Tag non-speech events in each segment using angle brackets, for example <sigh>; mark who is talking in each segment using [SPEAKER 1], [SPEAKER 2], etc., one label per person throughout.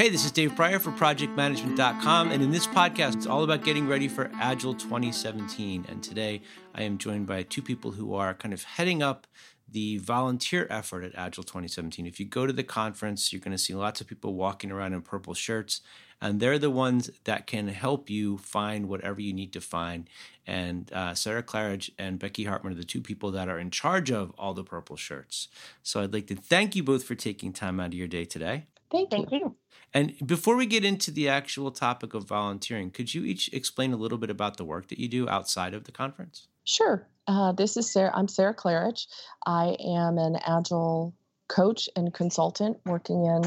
[SPEAKER 1] Hey, this is Dave Prior for ProjectManagement.com, and in this podcast, it's all about getting ready for Agile 2017. And today, I am joined by two people who are kind of heading up the volunteer effort at Agile 2017. If you go to the conference, you're going to see lots of people walking around in purple shirts, and they're the ones that can help you find whatever you need to find. And uh, Sarah Claridge and Becky Hartman are the two people that are in charge of all the purple shirts. So I'd like to thank you both for taking time out of your day today.
[SPEAKER 2] Thank
[SPEAKER 3] you. Thank you.
[SPEAKER 1] And before we get into the actual topic of volunteering, could you each explain a little bit about the work that you do outside of the conference?
[SPEAKER 2] Sure. Uh, this is Sarah. I'm Sarah Claridge. I am an Agile coach and consultant working in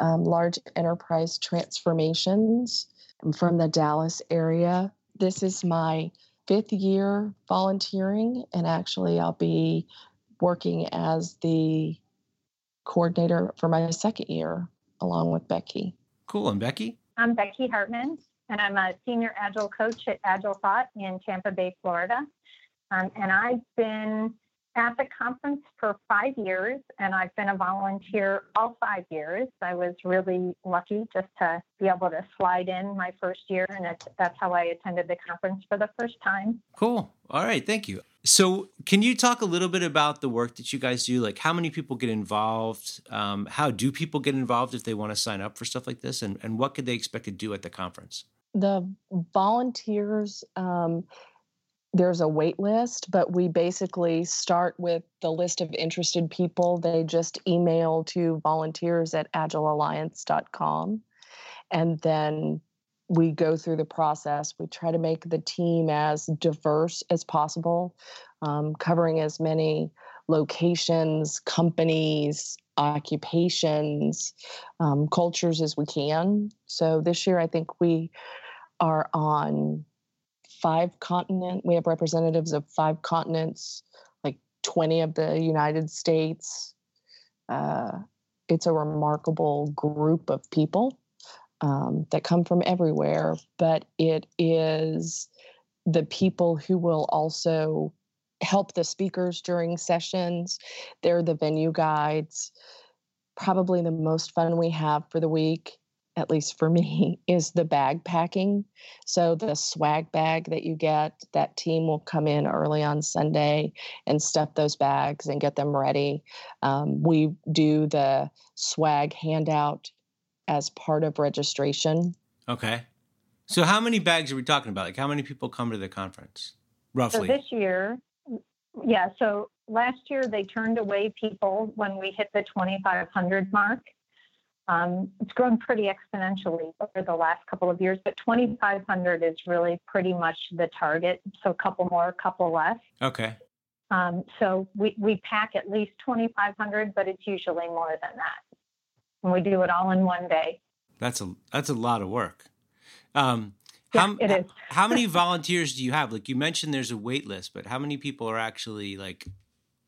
[SPEAKER 2] um, large enterprise transformations. I'm from the Dallas area. This is my fifth year volunteering, and actually, I'll be working as the coordinator for my second year along with Becky.
[SPEAKER 1] Cool. And Becky?
[SPEAKER 3] I'm Becky Hartman, and I'm a senior Agile coach at AgileThought in Tampa Bay, Florida. Um, and I've been at the conference for five years, and I've been a volunteer all five years. I was really lucky just to be able to slide in my first year, and that's how I attended the conference for the first time.
[SPEAKER 1] Cool. All right. Thank you. So, can you talk a little bit about the work that you guys do? Like, how many people get involved? Um, how do people get involved if they want to sign up for stuff like this? And, and what could they expect to do at the conference?
[SPEAKER 2] The volunteers, um, there's a wait list, but we basically start with the list of interested people. They just email to volunteers at agilealliance.com. And then we go through the process. We try to make the team as diverse as possible, um, covering as many locations, companies, occupations, um, cultures as we can. So this year, I think we are on five continent. We have representatives of five continents, like 20 of the United States. Uh, it's a remarkable group of people um, that come from everywhere, but it is the people who will also help the speakers during sessions. They're the venue guides. Probably the most fun we have for the week at least for <laughs> me, is the bag packing. So the swag bag that you get, that team will come in early on Sunday and stuff those bags and get them ready. Um, we do the swag handout as part of registration.
[SPEAKER 1] Okay. So how many bags are we talking about? Like how many people come to the conference roughly?
[SPEAKER 3] So this year, yeah. So last year they turned away people when we hit the 2,500 mark. Um, it's grown pretty exponentially over the last couple of years, but 2,500 is really pretty much the target. So a couple more, a couple less.
[SPEAKER 1] Okay.
[SPEAKER 3] Um, so we, we pack at least 2,500, but it's usually more than that. And we do it all in one day.
[SPEAKER 1] That's a that's a lot of work. Um,
[SPEAKER 3] yeah,
[SPEAKER 1] how,
[SPEAKER 3] it is.
[SPEAKER 1] how many <laughs> volunteers do you have? Like you mentioned, there's a wait list, but how many people are actually like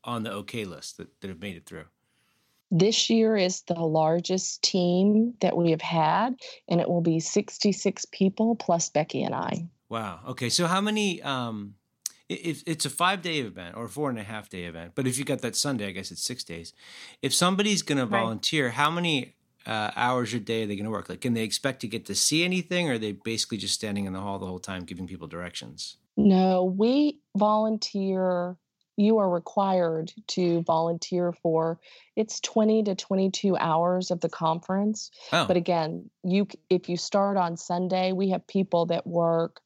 [SPEAKER 1] on the okay list that, that have made it through?
[SPEAKER 2] This year is the largest team that we have had, and it will be 66 people plus Becky and I.
[SPEAKER 1] Wow. Okay. So, how many? Um, if it's a five day event or a four and a half day event, but if you got that Sunday, I guess it's six days. If somebody's going to volunteer, how many uh, hours a day are they going to work? Like, can they expect to get to see anything, or are they basically just standing in the hall the whole time giving people directions?
[SPEAKER 2] No, we volunteer you are required to volunteer for it's 20 to 22 hours of the conference oh. but again you if you start on sunday we have people that work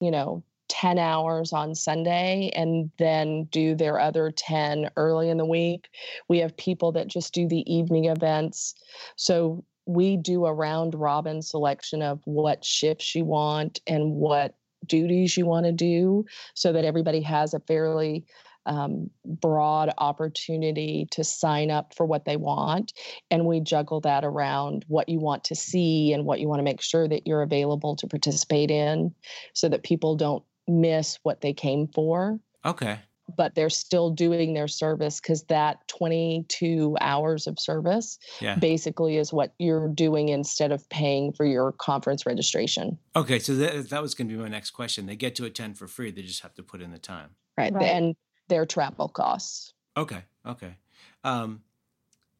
[SPEAKER 2] you know 10 hours on sunday and then do their other 10 early in the week we have people that just do the evening events so we do a round robin selection of what shifts you want and what duties you want to do so that everybody has a fairly um, broad opportunity to sign up for what they want. And we juggle that around what you want to see and what you want to make sure that you're available to participate in so that people don't miss what they came for.
[SPEAKER 1] Okay.
[SPEAKER 2] But they're still doing their service because that 22 hours of service yeah. basically is what you're doing instead of paying for your conference registration.
[SPEAKER 1] Okay, so that, that was going to be my next question. They get to attend for free, they just have to put in the time.
[SPEAKER 2] Right. right. And their travel costs.
[SPEAKER 1] Okay. Okay. Um,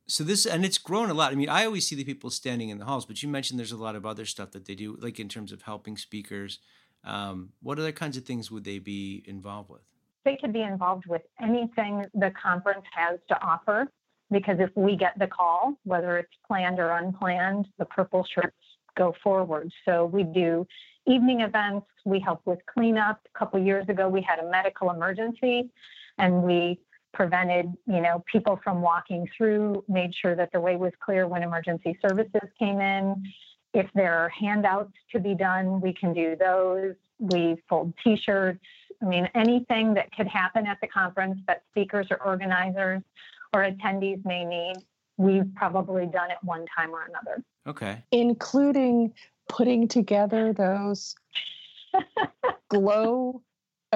[SPEAKER 1] So this and it's grown a lot. I mean, I always see the people standing in the halls, but you mentioned there's a lot of other stuff that they do, like in terms of helping speakers. Um, what other kinds of things would they be involved with?
[SPEAKER 3] They could be involved with anything the conference has to offer because if we get the call, whether it's planned or unplanned, the purple shirts go forward. So we do evening events, we help with cleanup. A couple years ago, we had a medical emergency and we prevented, you know, people from walking through, made sure that the way was clear when emergency services came in. If there are handouts to be done, we can do those. We fold t-shirts. I mean, anything that could happen at the conference that speakers or organizers or attendees may need, we've probably done it one time or another.
[SPEAKER 1] Okay.
[SPEAKER 2] Including putting together those <laughs> glow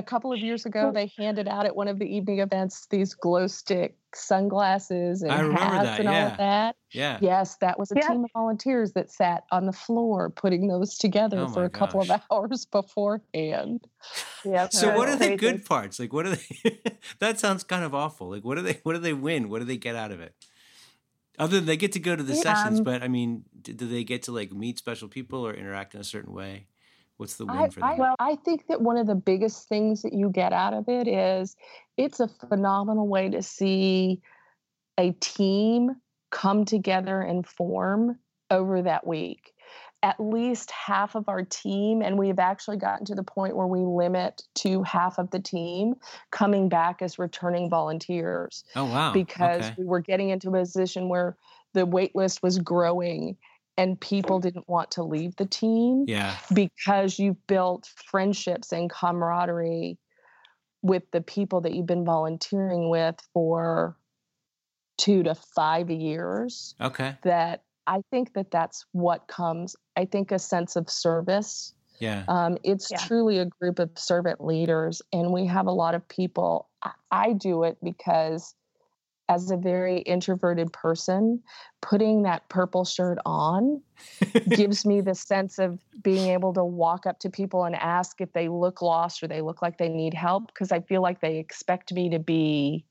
[SPEAKER 2] a couple of years ago they handed out at one of the evening events these glow stick sunglasses and hats
[SPEAKER 1] that,
[SPEAKER 2] and
[SPEAKER 1] yeah.
[SPEAKER 2] all of that.
[SPEAKER 1] Yeah.
[SPEAKER 2] Yes, that was a
[SPEAKER 3] Yeah.
[SPEAKER 2] team of volunteers that sat on the floor putting those together
[SPEAKER 1] Oh
[SPEAKER 2] for a couple of <laughs> hours beforehand. <laughs>
[SPEAKER 3] Yep.
[SPEAKER 1] So what are the good parts? Like what are they <laughs> that sounds kind of awful. Like what do they what do they win? What do they get out of it? Other than they get to go to the
[SPEAKER 3] Yeah,
[SPEAKER 1] sessions,
[SPEAKER 3] um,
[SPEAKER 1] but I mean, do, do they get to like meet special people or interact in a certain way? What's the win
[SPEAKER 2] I,
[SPEAKER 1] for them?
[SPEAKER 2] I,
[SPEAKER 3] Well-
[SPEAKER 2] I think that one of the biggest things that you get out of it is it's a phenomenal way to see a team come together and form over that week. At least half of our team, and we've actually gotten to the point where we limit to half of the team coming back as returning volunteers
[SPEAKER 1] oh wow.
[SPEAKER 2] because
[SPEAKER 1] okay.
[SPEAKER 2] we were getting into a position where the wait list was growing and people didn't want to leave the team
[SPEAKER 1] Yeah.
[SPEAKER 2] because you've built friendships and camaraderie with the people that you've been volunteering with for two to five years
[SPEAKER 1] Okay.
[SPEAKER 2] that i think that that's what comes i think a sense of service
[SPEAKER 1] Yeah.
[SPEAKER 2] um, it's
[SPEAKER 3] Yeah.
[SPEAKER 2] truly a group of servant leaders and we have a lot of people I, I do it because as a very introverted person putting that purple shirt on <laughs> gives me the sense of being able to walk up to people and ask if they look lost or they look like they need help because I feel like they expect me to be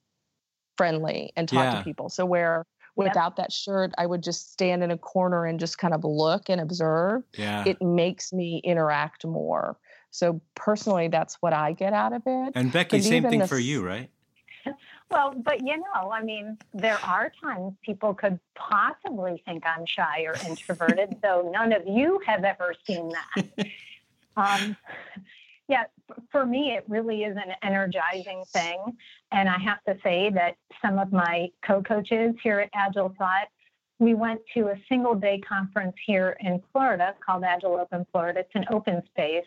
[SPEAKER 2] friendly and talk
[SPEAKER 1] Yeah.
[SPEAKER 2] to people. So where without that shirt I would just stand in a corner and just kind of look and observe,
[SPEAKER 1] yeah.
[SPEAKER 2] it makes me interact more. So personally that's what I get out of it.
[SPEAKER 1] and Becky,
[SPEAKER 2] but
[SPEAKER 1] same thing
[SPEAKER 2] the
[SPEAKER 1] for you, right? <laughs>
[SPEAKER 3] Well, but you know, I mean, there are times people could possibly think I'm shy or introverted, <laughs> though none of you have ever seen that. <laughs> um, yeah, for me, it really is an energizing thing. And I have to say that some of my co coaches here at AgileThought, we went to a single day conference here in Florida called Agile Open Florida. It's an open space.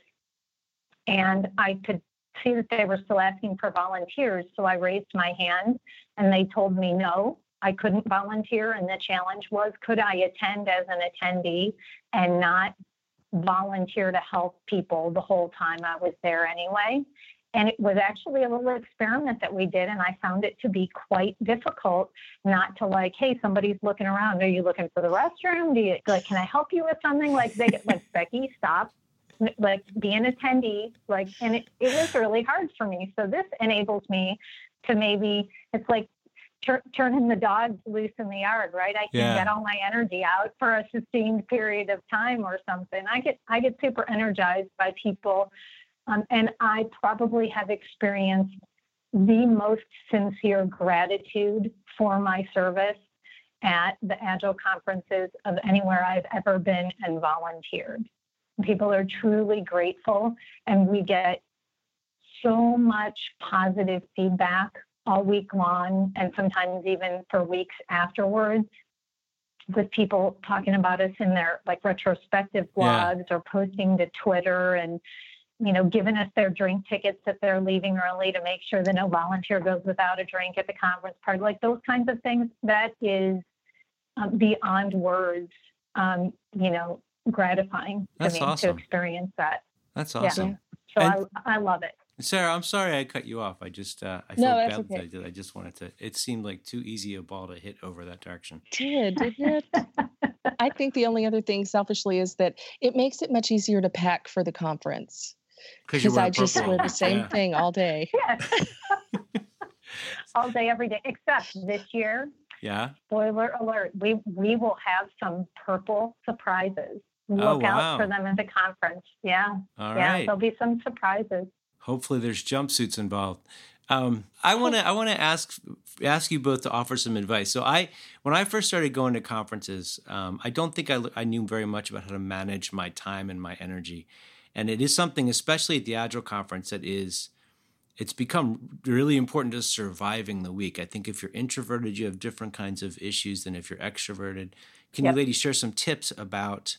[SPEAKER 3] And I could see that they were still asking for volunteers. So I raised my hand and they told me no, I couldn't volunteer. And the challenge was could I attend as an attendee and not volunteer to help people the whole time I was there anyway? And it was actually a little experiment that we did, and I found it to be quite difficult not to like, hey, somebody's looking around. Are you looking for the restroom? Do you like, can I help you with something? Like, they get like, Becky, stop like be an attendee like and it, it was really hard for me. So this enables me to maybe it's like tur- turning the dogs loose in the yard right? I can
[SPEAKER 1] Yeah.
[SPEAKER 3] get all my energy out for a sustained period of time or something. I get i get super energized by people um, and i probably have experienced the most sincere gratitude for my service at the agile conferences of anywhere i've ever been and volunteered people are truly grateful and we get so much positive feedback all week long and sometimes even for weeks afterwards with people talking about us in their like retrospective
[SPEAKER 1] Yeah.
[SPEAKER 3] blogs or posting to twitter and you know giving us their drink tickets if they're leaving early to make sure that no volunteer goes without a drink at the conference party like those kinds of things that is um, beyond words um, you know gratifying to me
[SPEAKER 1] awesome.
[SPEAKER 3] to experience that.
[SPEAKER 1] That's awesome.
[SPEAKER 3] Yeah.
[SPEAKER 1] awesome.
[SPEAKER 3] So
[SPEAKER 1] And-
[SPEAKER 3] I, I love it.
[SPEAKER 1] Sarah, I'm sorry I cut you off. I just uh, I feel
[SPEAKER 2] No,
[SPEAKER 1] bad
[SPEAKER 2] that's
[SPEAKER 1] that I did. I just wanted to. It seemed like too easy a ball to hit over that direction.
[SPEAKER 2] Did, didn't it? I <laughs> think the only other thing selfishly is that it makes it much easier to pack for the conference
[SPEAKER 1] Because
[SPEAKER 2] because I just wear the same
[SPEAKER 1] Yeah.
[SPEAKER 2] thing all day. <laughs>
[SPEAKER 3] yes. All day, every day, except this year.
[SPEAKER 1] Yeah.
[SPEAKER 3] Spoiler alert: we we will have some purple surprises.
[SPEAKER 1] Oh,
[SPEAKER 3] Look
[SPEAKER 1] wow.
[SPEAKER 3] out for them at the conference. Yeah,
[SPEAKER 1] All
[SPEAKER 3] yeah,
[SPEAKER 1] right.
[SPEAKER 3] there'll be some surprises.
[SPEAKER 1] Hopefully, there's jumpsuits involved. Um, I want to I want to ask ask you both to offer some advice. So I when I first started going to conferences, um, I don't think I, I knew very much about how to manage my time and my energy, and it is something, especially at the Agile conference, that is it's become really important to surviving the week. I think if you're introverted, you have different kinds of issues than if you're extroverted. Can
[SPEAKER 3] Yep.
[SPEAKER 1] you ladies share some tips about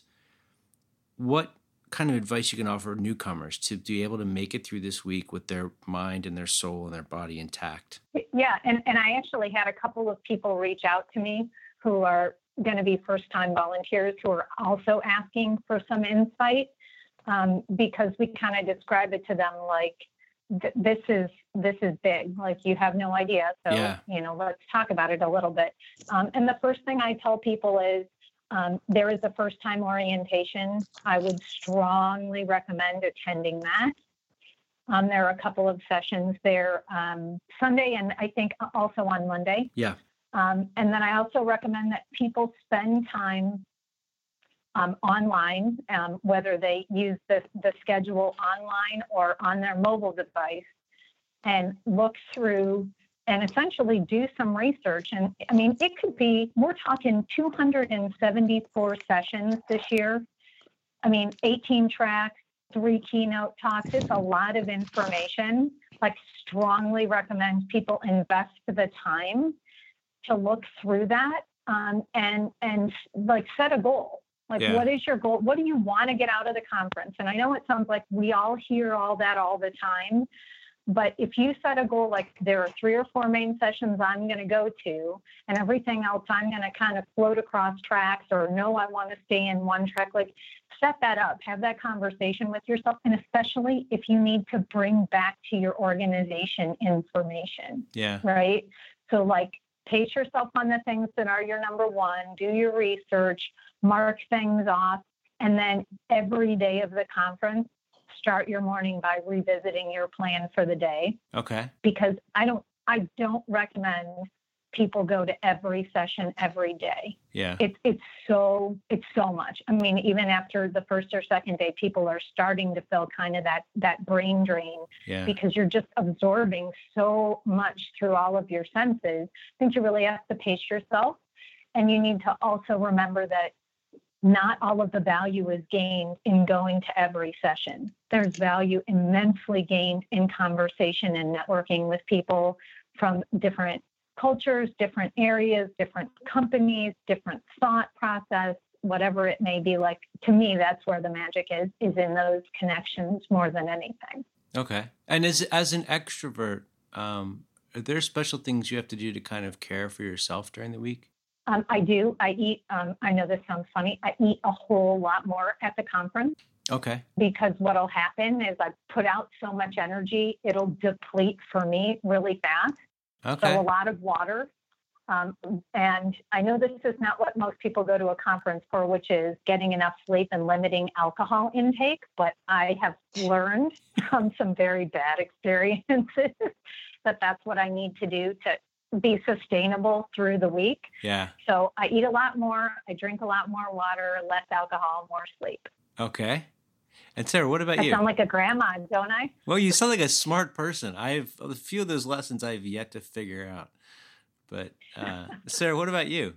[SPEAKER 1] what kind of advice you can offer newcomers to be able to make it through this week with their mind and their soul and their body intact?
[SPEAKER 3] Yeah, and, and I actually had a couple of people reach out to me who are going to be first time volunteers who are also asking for some insight um, because we kind of describe it to them like th- this is this is big like you have no idea so
[SPEAKER 1] Yeah.
[SPEAKER 3] you know let's talk about it a little bit um, and the first thing i tell people is um, there is a first time orientation i would strongly recommend attending that um, there are a couple of sessions there um, Sunday and I think also on Monday.
[SPEAKER 1] Yeah.
[SPEAKER 3] Um, and then I also recommend that people spend time um, online, um, whether they use the, the schedule online or on their mobile device, and look through and essentially do some research. And I mean, it could be, we're talking 274 sessions this year. I mean, 18 tracks, three keynote talks. It's a lot of information. Like, strongly recommend people invest the time to look through that um, and and like set a goal. Like,
[SPEAKER 1] Yeah.
[SPEAKER 3] what is your goal? What do you want to get out of the conference? And I know it sounds like we all hear all that all the time, but if you set a goal like there are three or four main sessions I'm going to go to, and everything else I'm going to kind of float across tracks, or no, I want to stay in one track, like set that up, have that conversation with yourself, and especially if you need to bring back to your organization information,
[SPEAKER 1] Yeah.
[SPEAKER 3] right? So, like, pace yourself on the things that are your number one, do your research, mark things off, and then every day of the conference, start your morning by revisiting your plan for the day
[SPEAKER 1] Okay.
[SPEAKER 3] because I don't I don't recommend people go to every session every day.
[SPEAKER 1] Yeah.
[SPEAKER 3] It's it's so it's so much. I mean, even after the first or second day, people are starting to feel kind of that that brain drain
[SPEAKER 1] Yeah.
[SPEAKER 3] because you're just absorbing so much through all of your senses. I think you really have to pace yourself, and you need to also remember that not all of the value is gained in going to every session. There's value immensely gained in conversation and networking with people from different cultures, different areas, different companies, different thought process, whatever it may be. Like to me, that's where the magic is, is in those connections more than anything.
[SPEAKER 1] Okay. And as as an extrovert, um, are there special things you have to do to kind of care for yourself during the week?
[SPEAKER 3] Um, I do. I eat. Um, I know this sounds funny. I eat a whole lot more at the conference
[SPEAKER 1] Okay.
[SPEAKER 3] because what'll happen is I put out so much energy, it'll deplete for me really fast.
[SPEAKER 1] Okay.
[SPEAKER 3] So a lot of water. Um, and I know this is not what most people go to a conference for, which is getting enough sleep and limiting alcohol intake. But I have learned <laughs> from some very bad experiences <laughs> that that's what I need to do to be sustainable through the week.
[SPEAKER 1] yeah.
[SPEAKER 3] So I eat a lot more, I drink a lot more water, less alcohol, more sleep.
[SPEAKER 1] Okay. And Sarah, what about you?
[SPEAKER 3] I sound like a grandma, don't I?
[SPEAKER 1] well, you sound like a smart person. I've a few of those lessons I've yet to figure out. But uh, <laughs> Sarah, what about you?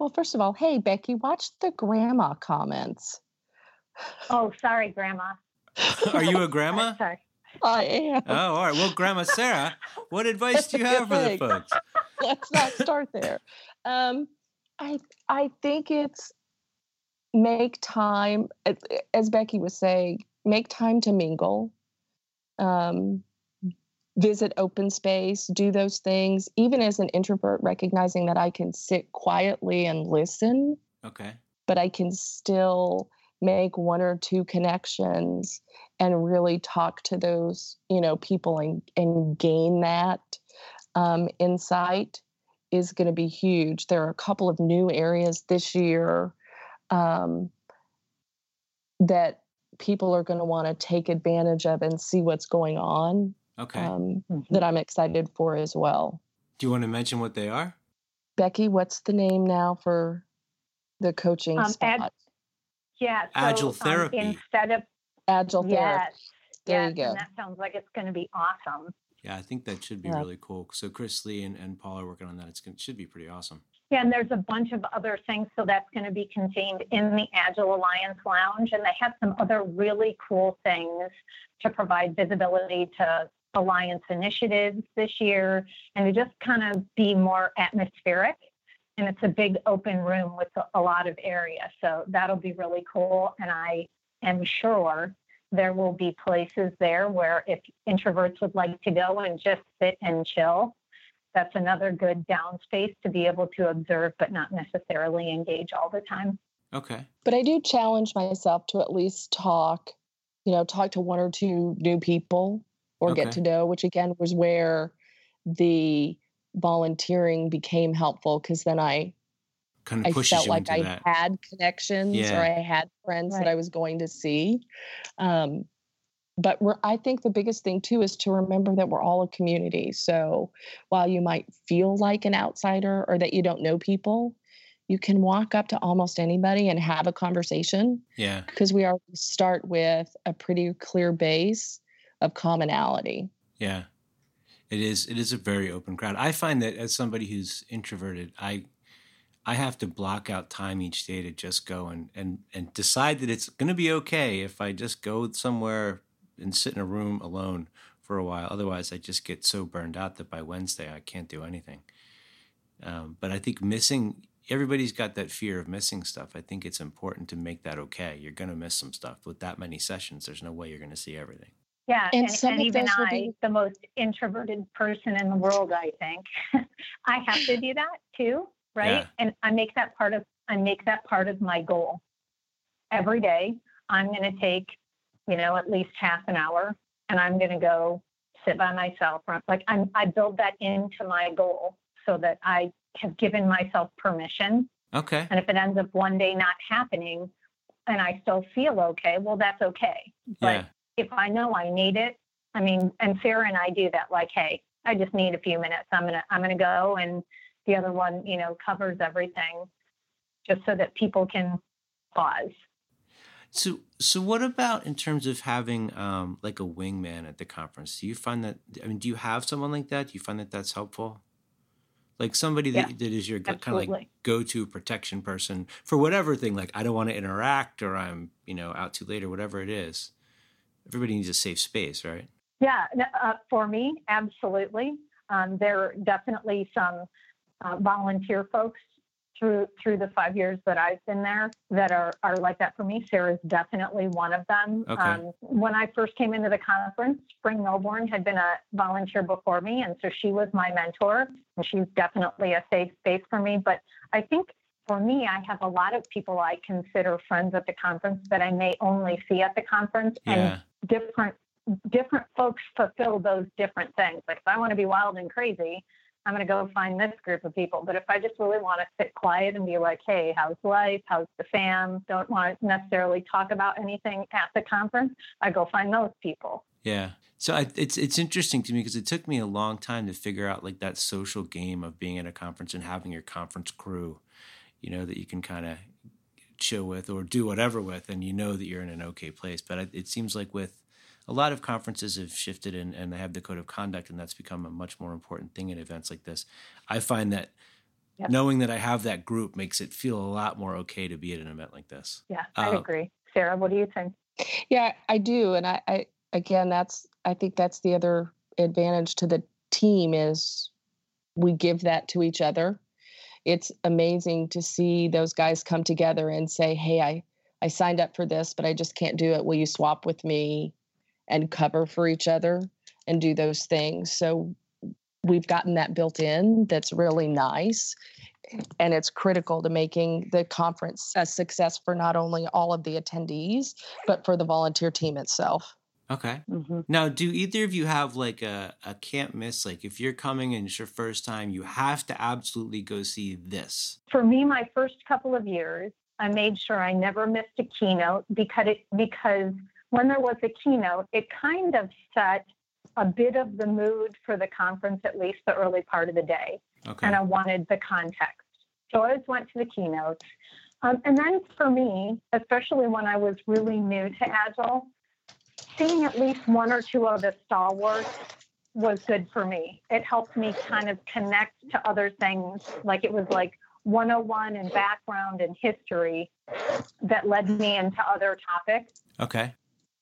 [SPEAKER 2] Well, first of all, hey, Becky, watch the grandma comments.
[SPEAKER 3] Oh, sorry, grandma. <laughs>
[SPEAKER 1] Are you a <laughs> grandma?
[SPEAKER 3] Sorry.
[SPEAKER 2] I am.
[SPEAKER 1] Oh, all right. Well, Grandma Sarah, what advice do you have for the folks? <laughs>
[SPEAKER 2] Let's not start there. Um, I I think it's make time, as- Becky was saying, make time to mingle. Um, visit open space, do those things. Even as an introvert, recognizing that I can sit quietly and listen
[SPEAKER 1] Okay.
[SPEAKER 2] but I can still make one or two connections and really talk to those, you know, people and, and gain that um, insight is going to be huge. There are a couple of new areas this year um, that people are going to want to take advantage of and see what's going on
[SPEAKER 1] Okay.
[SPEAKER 2] um,
[SPEAKER 3] Mhm.
[SPEAKER 2] that I'm excited for as well.
[SPEAKER 1] do you want to mention what they are?
[SPEAKER 2] Becky, what's the name now for the coaching
[SPEAKER 3] Um,
[SPEAKER 2] spot?
[SPEAKER 3] Ag- Yeah. so,
[SPEAKER 1] Agile
[SPEAKER 3] um,
[SPEAKER 1] therapy.
[SPEAKER 3] Instead of
[SPEAKER 2] Agile therapy.
[SPEAKER 3] yes,
[SPEAKER 2] There
[SPEAKER 3] yes,
[SPEAKER 2] you go.
[SPEAKER 3] and that sounds like it's going to be awesome.
[SPEAKER 1] Yeah, I think that should be
[SPEAKER 2] Yeah.
[SPEAKER 1] really cool. So Chris Lee and, and Paul are working on that. It's gonna, should be pretty awesome.
[SPEAKER 3] Yeah, and there's a bunch of other things. So that's going to be contained in the Agile Alliance Lounge. And they have some other really cool things to provide visibility to Alliance initiatives this year and to just kind of be more atmospheric. And it's a big open room with a- a lot of area. So that'll be really cool. And I am sure there will be places there where if introverts would like to go and just sit and chill, that's another good down space to be able to observe but not necessarily engage all the time.
[SPEAKER 1] Okay.
[SPEAKER 2] But I do challenge myself to at least talk, you know, talk to one or two new people or
[SPEAKER 1] Okay.
[SPEAKER 2] get to know, which again was where the volunteering became helpful because then I
[SPEAKER 1] Kind
[SPEAKER 2] I
[SPEAKER 1] of pushes
[SPEAKER 2] felt
[SPEAKER 1] you
[SPEAKER 2] like
[SPEAKER 1] into
[SPEAKER 2] I
[SPEAKER 1] that.
[SPEAKER 2] had connections
[SPEAKER 1] Yeah.
[SPEAKER 2] or I had friends that I was going to see. Um, but we're, I think the biggest thing too is to remember that we're all a community. So while you might feel like an outsider or that you don't know people, you can walk up to almost anybody and have a conversation
[SPEAKER 1] Yeah.
[SPEAKER 2] because we already start with a pretty clear base of commonality.
[SPEAKER 1] Yeah. It is it is a very open crowd. I find that as somebody who's introverted, I I have to block out time each day to just go and and and decide that it's going to be okay if I just go somewhere and sit in a room alone for a while. Otherwise, I just get so burned out that by Wednesday I can't do anything. Um, but I think missing everybody's got that fear of missing stuff. I think it's important to make that okay. You're going to miss some stuff with that many sessions. There's no way you're going to see everything.
[SPEAKER 3] Yeah,
[SPEAKER 2] And
[SPEAKER 3] and,
[SPEAKER 2] some
[SPEAKER 3] and
[SPEAKER 2] of
[SPEAKER 3] even
[SPEAKER 2] those
[SPEAKER 3] I,
[SPEAKER 2] be-
[SPEAKER 3] the most introverted person in the world, I think, <laughs> I have to do that too, right?
[SPEAKER 1] Yeah.
[SPEAKER 3] And I make that part of I make that part of my goal. Every day, I'm going to take, you know, at least half an hour, and I'm going to go sit by myself. Like I'm, I build that into my goal so that I have given myself permission
[SPEAKER 1] Okay.
[SPEAKER 3] and if it ends up one day not happening and I still feel okay, well, that's okay. But
[SPEAKER 1] Yeah.
[SPEAKER 3] If I know I need it, I mean, and Sarah and I do that like, hey, I just need a few minutes. I'm gonna I'm gonna go and the other one, you know, covers everything just so that people can pause.
[SPEAKER 1] So, so what about in terms of having um, like a wingman at the conference? Do you find that? I mean, do you have someone like that? Do you find that that's helpful? Like somebody that,
[SPEAKER 3] Yeah,
[SPEAKER 1] that is your kind of like go-to protection person for whatever thing. Like I don't want to interact, or I'm you know out too late, or whatever it is. Everybody needs a safe space, right?
[SPEAKER 3] Yeah, uh, for me, absolutely. Um, there are definitely some uh, volunteer folks through through the five years that I've been there that are are like that for me. Sarah's definitely one of them.
[SPEAKER 1] Okay.
[SPEAKER 3] Um, when I first came into the conference, Spring Melbourne had been a volunteer before me, and so she was my mentor, and she's definitely a safe space for me. But I think for me, I have a lot of people I consider friends at the conference that I may only see at the conference, and different different folks fulfill those different things. Like if I want to be wild and crazy, I'm going to go find this group of people. But if I just really want to sit quiet and be like, hey, how's life? How's the fam? Don't want to necessarily talk about anything at the conference, I go find those people.
[SPEAKER 1] Yeah. So I, it's it's interesting to me because it took me a long time to figure out like that social game of being at a conference and having your conference crew, you know, that you can kind of chill with or do whatever with, and you know that you're in an okay place. But it, it seems like with a lot of conferences have shifted and, and they have the code of conduct, and that's become a much more important thing in events like this. I find that
[SPEAKER 3] Yep.
[SPEAKER 1] knowing that I have that group makes it feel a lot more okay to be at an event like this.
[SPEAKER 3] Yeah, I
[SPEAKER 1] Uh,
[SPEAKER 3] agree. Sarah, what do you think?
[SPEAKER 2] Yeah, I do, and I, I again, that's I think that's the other advantage to the team is we give that to each other. It's amazing to see those guys come together and say, "Hey, I I signed up for this, but I just can't do it. Will you swap with me and cover for each other and do those things?" So we've gotten that built in. That's really nice. And it's critical to making the conference a success for not only all of the attendees, but for the volunteer team itself.
[SPEAKER 1] Okay.
[SPEAKER 3] Mm-hmm.
[SPEAKER 1] Now, do either of you have like a, a can't miss? Like, if you're coming and it's your first time, you have to absolutely go see this.
[SPEAKER 3] For me, my first couple of years, I made sure I never missed a keynote because it because when there was a keynote, it kind of set a bit of the mood for the conference, at least the early part of the day.
[SPEAKER 1] Okay.
[SPEAKER 3] And I wanted the context. So I always went to the keynotes. Um, and then for me, especially when I was really new to Agile, seeing at least one or two of the stalwarts was good for me. It helped me kind of connect to other things. Like it was like 101 in background and history that led me into other topics.
[SPEAKER 1] Okay.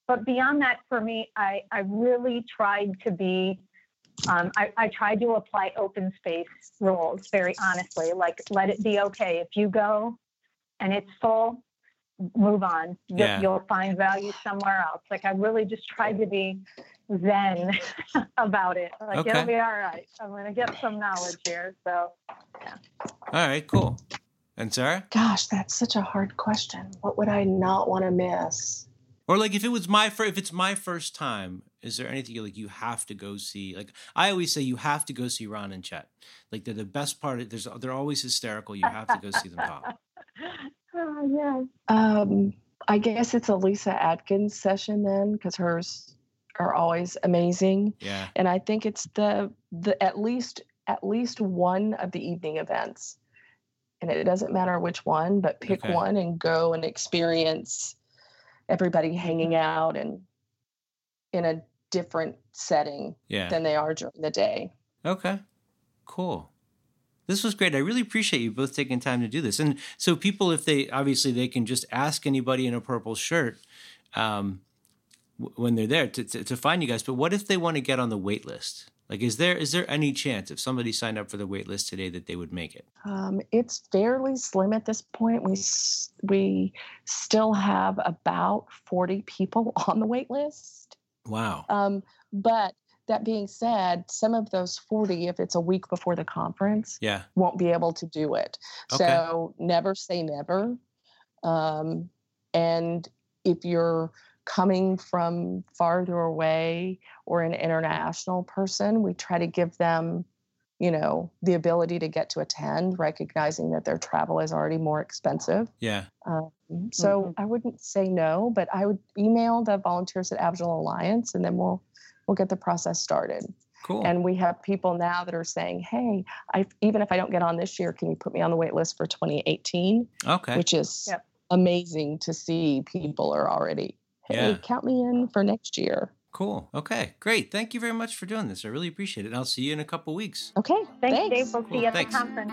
[SPEAKER 3] But beyond that, for me, I, I really tried to be, um, I, I tried to apply open space rules very honestly. Like, let it be okay. If you go and it's full, move on. You-
[SPEAKER 1] Yeah.
[SPEAKER 3] You'll find value somewhere else. Like, I really just tried to be zen <laughs> about it. Like,
[SPEAKER 1] Okay.
[SPEAKER 3] it'll be all right. I'm going to get some knowledge here. So, yeah.
[SPEAKER 1] All right. Cool. And Sarah?
[SPEAKER 2] Gosh, that's such a hard question. What would I not want to miss?
[SPEAKER 1] Or like if it was my first, if it's my first time, is there anything like you have to go see? Like I always say, you have to go see Ron and Chet. Like they're the best part. Of, there's they're always hysterical. You have to go see them talk. <laughs>
[SPEAKER 3] oh, yeah.
[SPEAKER 2] Um, I guess it's a Lyssa Adkins session then, because hers are always amazing.
[SPEAKER 1] Yeah.
[SPEAKER 2] And I think it's the the at least at least one of the evening events. And it doesn't matter which one, but pick
[SPEAKER 1] Okay.
[SPEAKER 2] one and go and experience everybody hanging out and in a different setting
[SPEAKER 1] Yeah.
[SPEAKER 2] than they are during the day.
[SPEAKER 1] Okay. Cool. This was great. I really appreciate you both taking time to do this. And so people, if they obviously they can just ask anybody in a purple shirt um, w- when they're there to, to, to find you guys. But what if they want to get on the wait list? Like, is there is there any chance if somebody signed up for the wait list today that they would make it?
[SPEAKER 2] Um, it's fairly slim at this point. We we still have about forty people <laughs> on the wait list.
[SPEAKER 1] Wow.
[SPEAKER 2] Um, but that being said, some of those forty, if it's a week before the conference,
[SPEAKER 1] Yeah.
[SPEAKER 2] won't be able to do it.
[SPEAKER 1] Okay.
[SPEAKER 2] So never say never. Um, and if you're coming from farther away or an international person, we try to give them, you know, the ability to get to attend, recognizing that their travel is already more expensive.
[SPEAKER 1] Yeah.
[SPEAKER 2] Um, so
[SPEAKER 3] Mhm.
[SPEAKER 2] I wouldn't say no, but I would email the volunteers at Agile Alliance, and then we'll we'll get the process started.
[SPEAKER 1] Cool.
[SPEAKER 2] And we have people now that are saying, "Hey, I even if I don't get on this year, can you put me on the wait list for 2018?"
[SPEAKER 1] okay.
[SPEAKER 2] Which is
[SPEAKER 3] Yep.
[SPEAKER 2] amazing to see. People are already, "Hey,
[SPEAKER 1] Yeah.
[SPEAKER 2] count me in for next year."
[SPEAKER 1] Cool. Okay. Great. Thank you very much for doing this. I really appreciate it. And I'll see you in a couple weeks.
[SPEAKER 2] Okay,
[SPEAKER 3] Thanks,
[SPEAKER 2] thanks.
[SPEAKER 3] Dave. We'll
[SPEAKER 1] Cool,
[SPEAKER 3] see you at
[SPEAKER 1] thanks.
[SPEAKER 3] the conference.